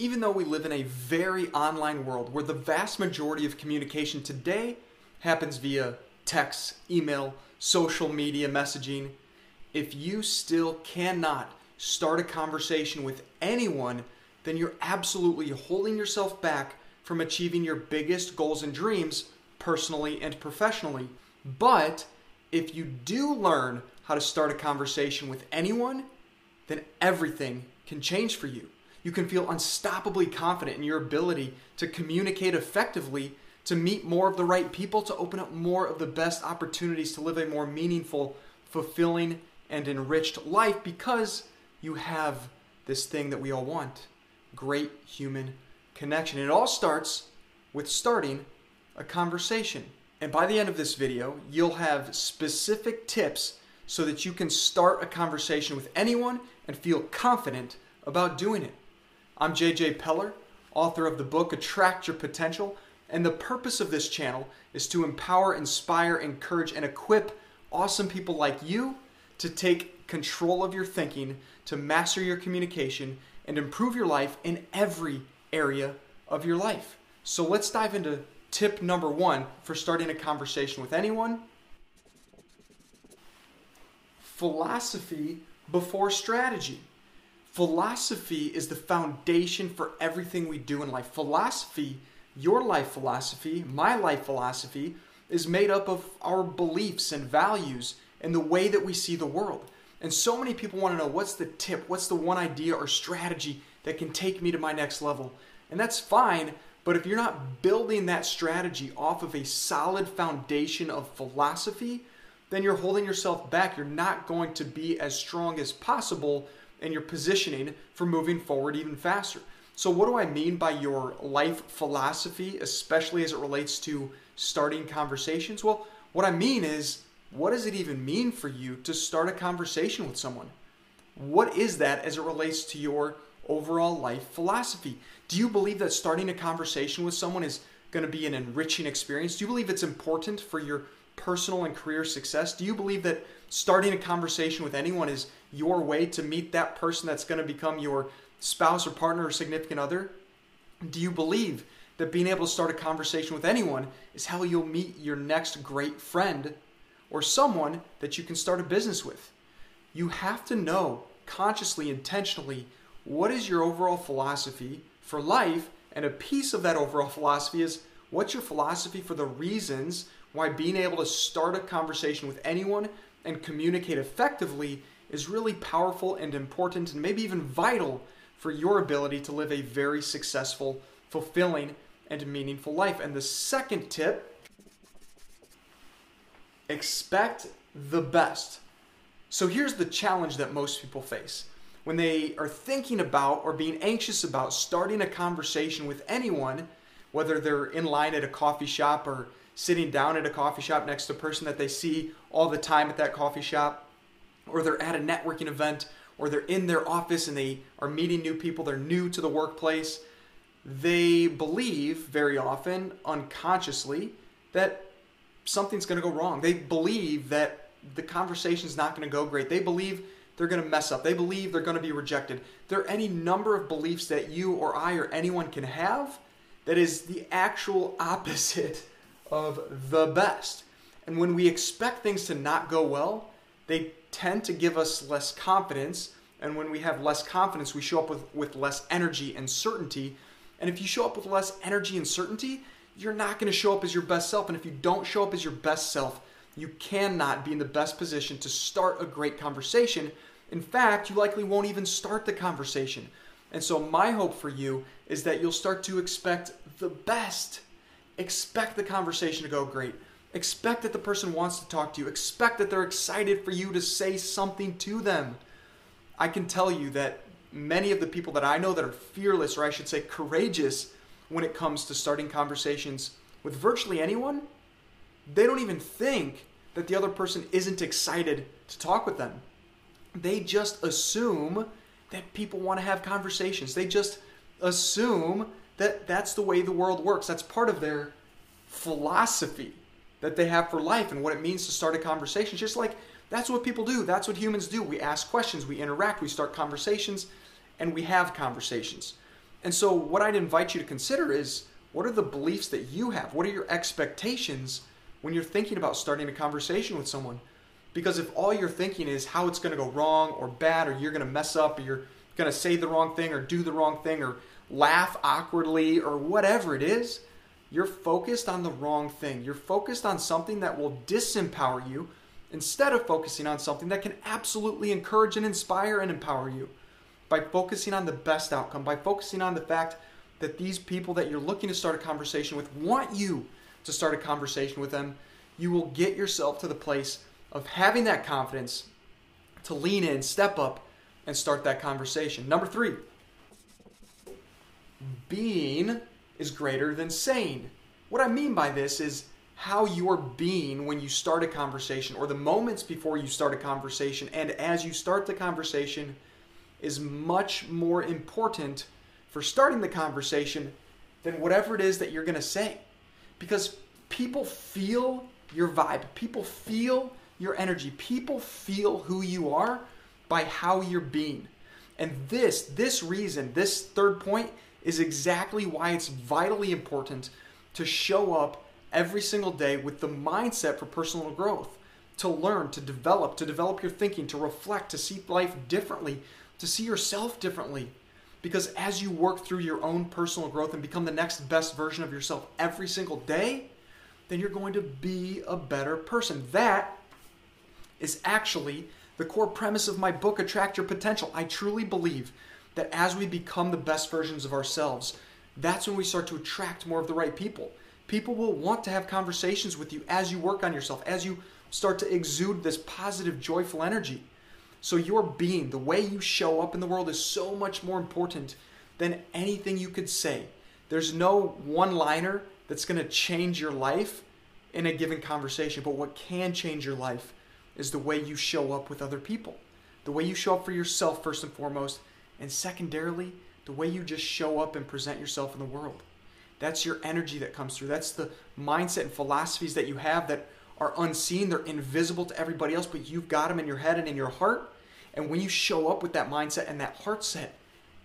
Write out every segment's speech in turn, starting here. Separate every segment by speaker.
Speaker 1: even though we live in a very online world where the vast majority of communication today happens via text, email, social media messaging, if you still cannot start a conversation with anyone, then you're absolutely holding yourself back from achieving your biggest goals and dreams personally and professionally. But if you do learn how to start a conversation with anyone, then everything can change for you. You can feel unstoppably confident in your ability to communicate effectively, to meet more of the right people, to open up more of the best opportunities to live a more meaningful, fulfilling, and enriched life because you have this thing that we all want great human connection. It all starts with starting a conversation. And by the end of this video, you'll have specific tips so that you can start a conversation with anyone and feel confident about doing it. I'm JJ Peller, author of the book Attract Your Potential, and the purpose of this channel is to empower, inspire, encourage, and equip awesome people like you to take control of your thinking, to master your communication, and improve your life in every area of your life. So let's dive into tip number one for starting a conversation with anyone philosophy before strategy. Philosophy is the foundation for everything we do in life. Philosophy, your life philosophy, my life philosophy, is made up of our beliefs and values and the way that we see the world. And so many people want to know what's the tip, what's the one idea or strategy that can take me to my next level. And that's fine, but if you're not building that strategy off of a solid foundation of philosophy, then you're holding yourself back. You're not going to be as strong as possible in your positioning for moving forward even faster. So, what do I mean by your life philosophy, especially as it relates to starting conversations? Well, what I mean is what does it even mean for you to start a conversation with someone? What is that as it relates to your overall life philosophy? Do you believe that starting a conversation with someone is going to be an enriching experience? Do you believe it's important for your personal and career success? Do you believe that starting a conversation with anyone is your way to meet that person that's going to become your spouse or partner or significant other? Do you believe that being able to start a conversation with anyone is how you'll meet your next great friend or someone that you can start a business with. You have to know consciously, intentionally, what is your overall philosophy for life, and a piece of that overall philosophy is what's your philosophy for the reasons why being able to start a conversation with anyone and communicate effectively is really powerful and important and maybe even vital for your ability to live a very successful, fulfilling, and meaningful life. And the second tip expect the best. So here's the challenge that most people face. When they are thinking about or being anxious about starting a conversation with anyone, whether they're in line at a coffee shop or sitting down at a coffee shop next to a person that they see all the time at that coffee shop, or they're at a networking event, or they're in their office and they are meeting new people, they're new to the workplace, they believe very often unconsciously that something's going to go wrong. They believe that the conversation's not going to go great. They believe they're going to mess up. They believe they're going to be rejected. There are any number of beliefs that you or I or anyone can have that is the actual opposite of the best. And when we expect things to not go well, they tend to give us less confidence. And when we have less confidence, we show up with, with less energy and certainty. And if you show up with less energy and certainty, you're not going to show up as your best self. And if you don't show up as your best self, you cannot be in the best position to start a great conversation. In fact, you likely won't even start the conversation. And so, my hope for you is that you'll start to expect the best. Expect the conversation to go great. Expect that the person wants to talk to you. Expect that they're excited for you to say something to them. I can tell you that many of the people that I know that are fearless, or I should say courageous, when it comes to starting conversations with virtually anyone, they don't even think that the other person isn't excited to talk with them. They just assume that people want to have conversations. They just assume that that's the way the world works. That's part of their philosophy that they have for life and what it means to start a conversation. Just like that's what people do. That's what humans do. We ask questions, we interact, we start conversations, and we have conversations. And so, what I'd invite you to consider is what are the beliefs that you have? What are your expectations when you're thinking about starting a conversation with someone? Because if all you're thinking is how it's going to go wrong or bad, or you're going to mess up, or you're going to say the wrong thing, or do the wrong thing, or laugh awkwardly, or whatever it is, you're focused on the wrong thing. You're focused on something that will disempower you instead of focusing on something that can absolutely encourage and inspire and empower you. By focusing on the best outcome, by focusing on the fact that these people that you're looking to start a conversation with want you to start a conversation with them, you will get yourself to the place of having that confidence to lean in, step up, and start that conversation. Number three, being is greater than saying. What I mean by this is how you're being when you start a conversation or the moments before you start a conversation and as you start the conversation is much more important for starting the conversation than whatever it is that you're going to say. Because people feel your vibe, people feel your energy, people feel who you are by how you're being. And this, this reason, this third point is exactly why it's vitally important to show up every single day with the mindset for personal growth, to learn, to develop, to develop your thinking, to reflect, to see life differently, to see yourself differently. Because as you work through your own personal growth and become the next best version of yourself every single day, then you're going to be a better person. That is actually the core premise of my book, Attract Your Potential. I truly believe that as we become the best versions of ourselves, that's when we start to attract more of the right people. People will want to have conversations with you as you work on yourself, as you start to exude this positive, joyful energy. So, your being, the way you show up in the world, is so much more important than anything you could say. There's no one liner that's going to change your life in a given conversation, but what can change your life is the way you show up with other people, the way you show up for yourself, first and foremost, and secondarily, the way you just show up and present yourself in the world. That's your energy that comes through. That's the mindset and philosophies that you have that are unseen. They're invisible to everybody else, but you've got them in your head and in your heart. And when you show up with that mindset and that heart set,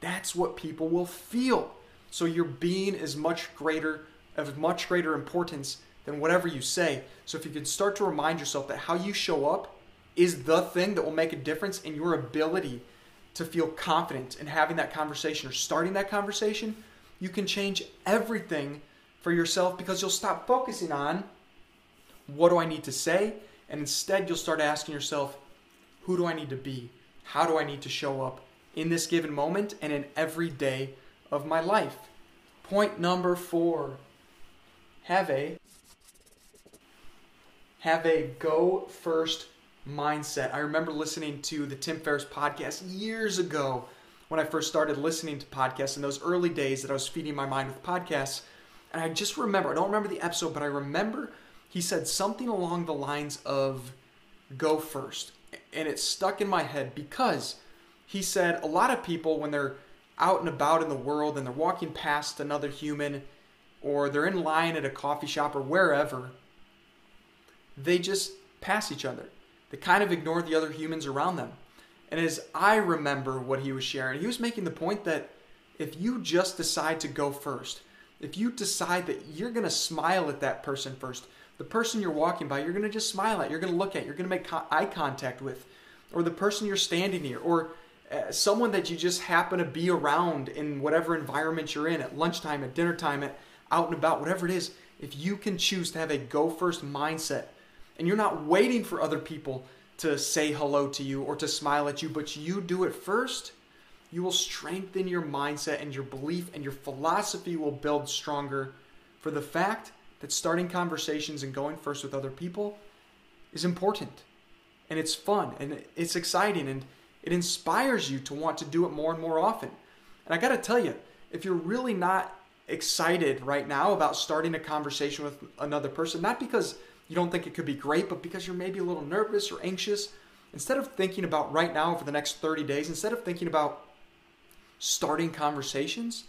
Speaker 1: that's what people will feel. So your being is much greater, of much greater importance than whatever you say. So if you can start to remind yourself that how you show up is the thing that will make a difference in your ability to feel confident in having that conversation or starting that conversation, you can change everything for yourself because you'll stop focusing on what do I need to say, and instead you'll start asking yourself, who do I need to be? How do I need to show up in this given moment and in every day of my life? Point number four have a have a go first mindset. I remember listening to the Tim Ferriss podcast years ago when I first started listening to podcasts in those early days that I was feeding my mind with podcasts. And I just remember, I don't remember the episode, but I remember he said something along the lines of go first. And it stuck in my head because he said a lot of people, when they're out and about in the world and they're walking past another human or they're in line at a coffee shop or wherever, they just pass each other. They kind of ignore the other humans around them. And as I remember what he was sharing, he was making the point that if you just decide to go first, if you decide that you're going to smile at that person first, the person you're walking by, you're going to just smile at, you're going to look at, you're going to make co- eye contact with, or the person you're standing near, or uh, someone that you just happen to be around in whatever environment you're in at lunchtime, at dinner time, at out and about, whatever it is, if you can choose to have a go first mindset and you're not waiting for other people to say hello to you or to smile at you, but you do it first, you will strengthen your mindset and your belief and your philosophy will build stronger for the fact that starting conversations and going first with other people is important and it's fun and it's exciting and it inspires you to want to do it more and more often. And I got to tell you, if you're really not excited right now about starting a conversation with another person, not because you don't think it could be great, but because you're maybe a little nervous or anxious, instead of thinking about right now for the next 30 days, instead of thinking about starting conversations,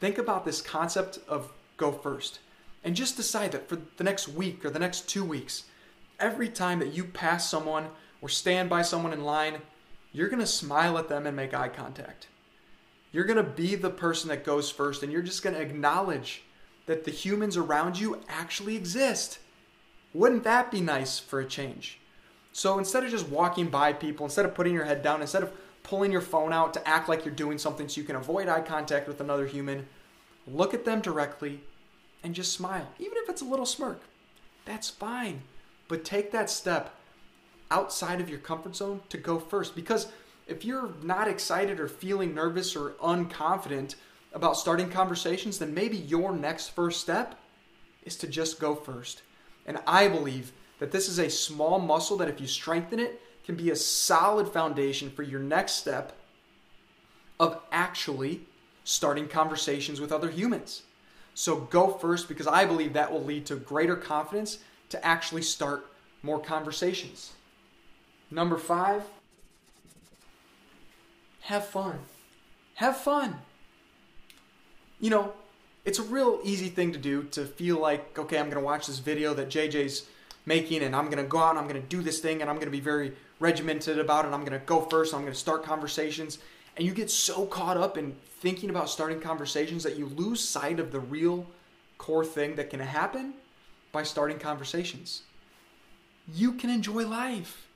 Speaker 1: think about this concept of go first. And just decide that for the next week or the next two weeks, every time that you pass someone or stand by someone in line, you're going to smile at them and make eye contact. You're going to be the person that goes first and you're just going to acknowledge that the humans around you actually exist. Wouldn't that be nice for a change? So instead of just walking by people, instead of putting your head down, instead of pulling your phone out to act like you're doing something so you can avoid eye contact with another human, look at them directly and just smile. Even if it's a little smirk, that's fine. But take that step outside of your comfort zone to go first because if you're not excited or feeling nervous or unconfident about starting conversations, then maybe your next first step is to just go first. And I believe that this is a small muscle that if you strengthen it, can be a solid foundation for your next step of actually starting conversations with other humans. So go first because I believe that will lead to greater confidence to actually start more conversations. Number five, have fun. Have fun. You know, it's a real easy thing to do to feel like, okay, I'm going to watch this video that JJ's making and I'm going to go out and I'm going to do this thing and I'm going to be very regimented about it. I'm going to go first. I'm going to start conversations. And you get so caught up in thinking about starting conversations that you lose sight of the real core thing that can happen by starting conversations. You can enjoy life.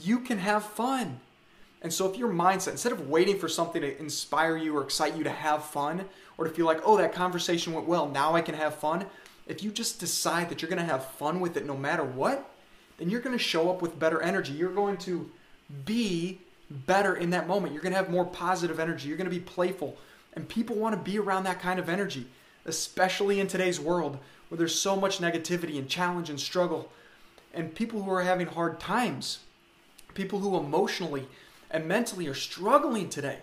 Speaker 1: You can have fun. And so, if your mindset, instead of waiting for something to inspire you or excite you to have fun or to feel like, oh, that conversation went well, now I can have fun, if you just decide that you're going to have fun with it no matter what, then you're going to show up with better energy. You're going to be better in that moment. You're going to have more positive energy. You're going to be playful. And people want to be around that kind of energy, especially in today's world where there's so much negativity and challenge and struggle. And people who are having hard times, people who emotionally and mentally are struggling today,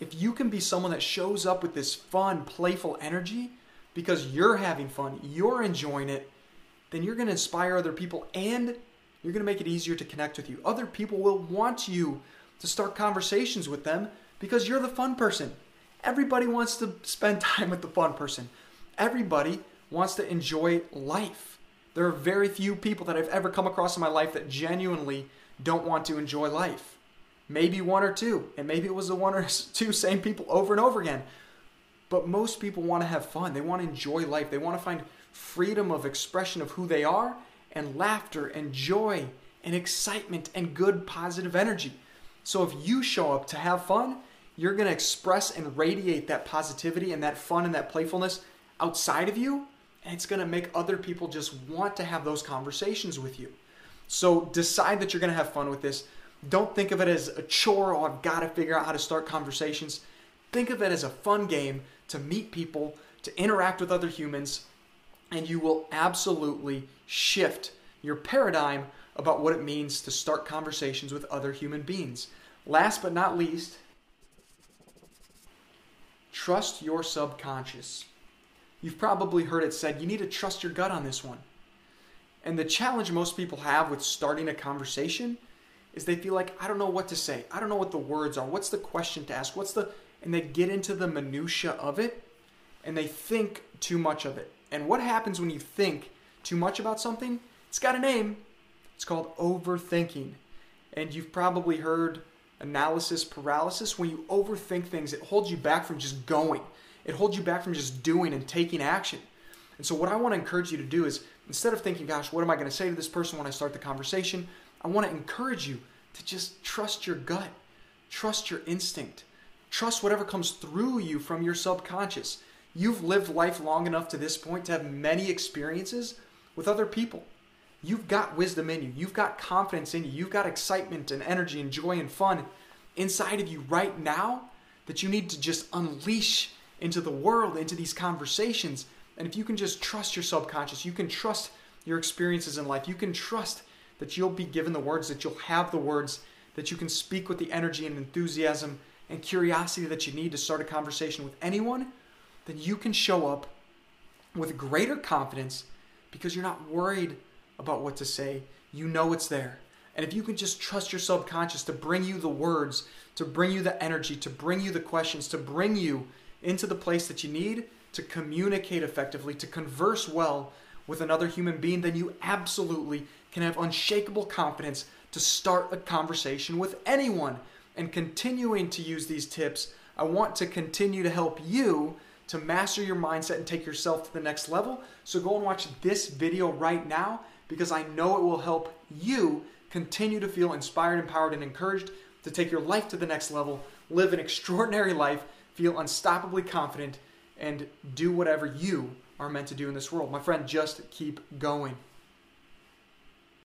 Speaker 1: if you can be someone that shows up with this fun, playful energy because you're having fun, you're enjoying it, then you're going to inspire other people and you're going to make it easier to connect with you. Other people will want you to start conversations with them because you're the fun person. Everybody wants to spend time with the fun person. Everybody wants to enjoy life. There are very few people that I've ever come across in my life that genuinely don't want to enjoy life maybe one or two, and maybe it was the one or two same people over and over again. But most people want to have fun. They want to enjoy life. They want to find freedom of expression of who they are and laughter and joy and excitement and good positive energy. So if you show up to have fun, you're going to express and radiate that positivity and that fun and that playfulness outside of you, and it's going to make other people just want to have those conversations with you. So decide that you're going to have fun with this. Don't think of it as a chore, oh, I've got to figure out how to start conversations. Think of it as a fun game to meet people, to interact with other humans, and you will absolutely shift your paradigm about what it means to start conversations with other human beings. Last but not least, trust your subconscious. You've probably heard it said you need to trust your gut on this one. And the challenge most people have with starting a conversation is they feel like I don't know what to say. I don't know what the words are. What's the question to ask? What's the and they get into the minutia of it and they think too much of it. And what happens when you think too much about something? It's got a name. It's called overthinking. And you've probably heard analysis paralysis. When you overthink things, it holds you back from just going. It holds you back from just doing and taking action. And so, what I want to encourage you to do is instead of thinking, gosh, what am I going to say to this person when I start the conversation? I want to encourage you to just trust your gut, trust your instinct, trust whatever comes through you from your subconscious. You've lived life long enough to this point to have many experiences with other people. You've got wisdom in you, you've got confidence in you, you've got excitement and energy and joy and fun inside of you right now that you need to just unleash into the world, into these conversations. And if you can just trust your subconscious, you can trust your experiences in life, you can trust that you'll be given the words, that you'll have the words, that you can speak with the energy and enthusiasm and curiosity that you need to start a conversation with anyone, then you can show up with greater confidence because you're not worried about what to say. You know it's there. And if you can just trust your subconscious to bring you the words, to bring you the energy, to bring you the questions, to bring you into the place that you need to communicate effectively, to converse well with another human being, then you absolutely can have unshakable confidence to start a conversation with anyone. And continuing to use these tips, I want to continue to help you to master your mindset and take yourself to the next level. So go and watch this video right now because I know it will help you continue to feel inspired, empowered, and encouraged to take your life to the next level, live an extraordinary life, feel unstoppably confident, and do whatever you are meant to do in this world. My friend, just keep going.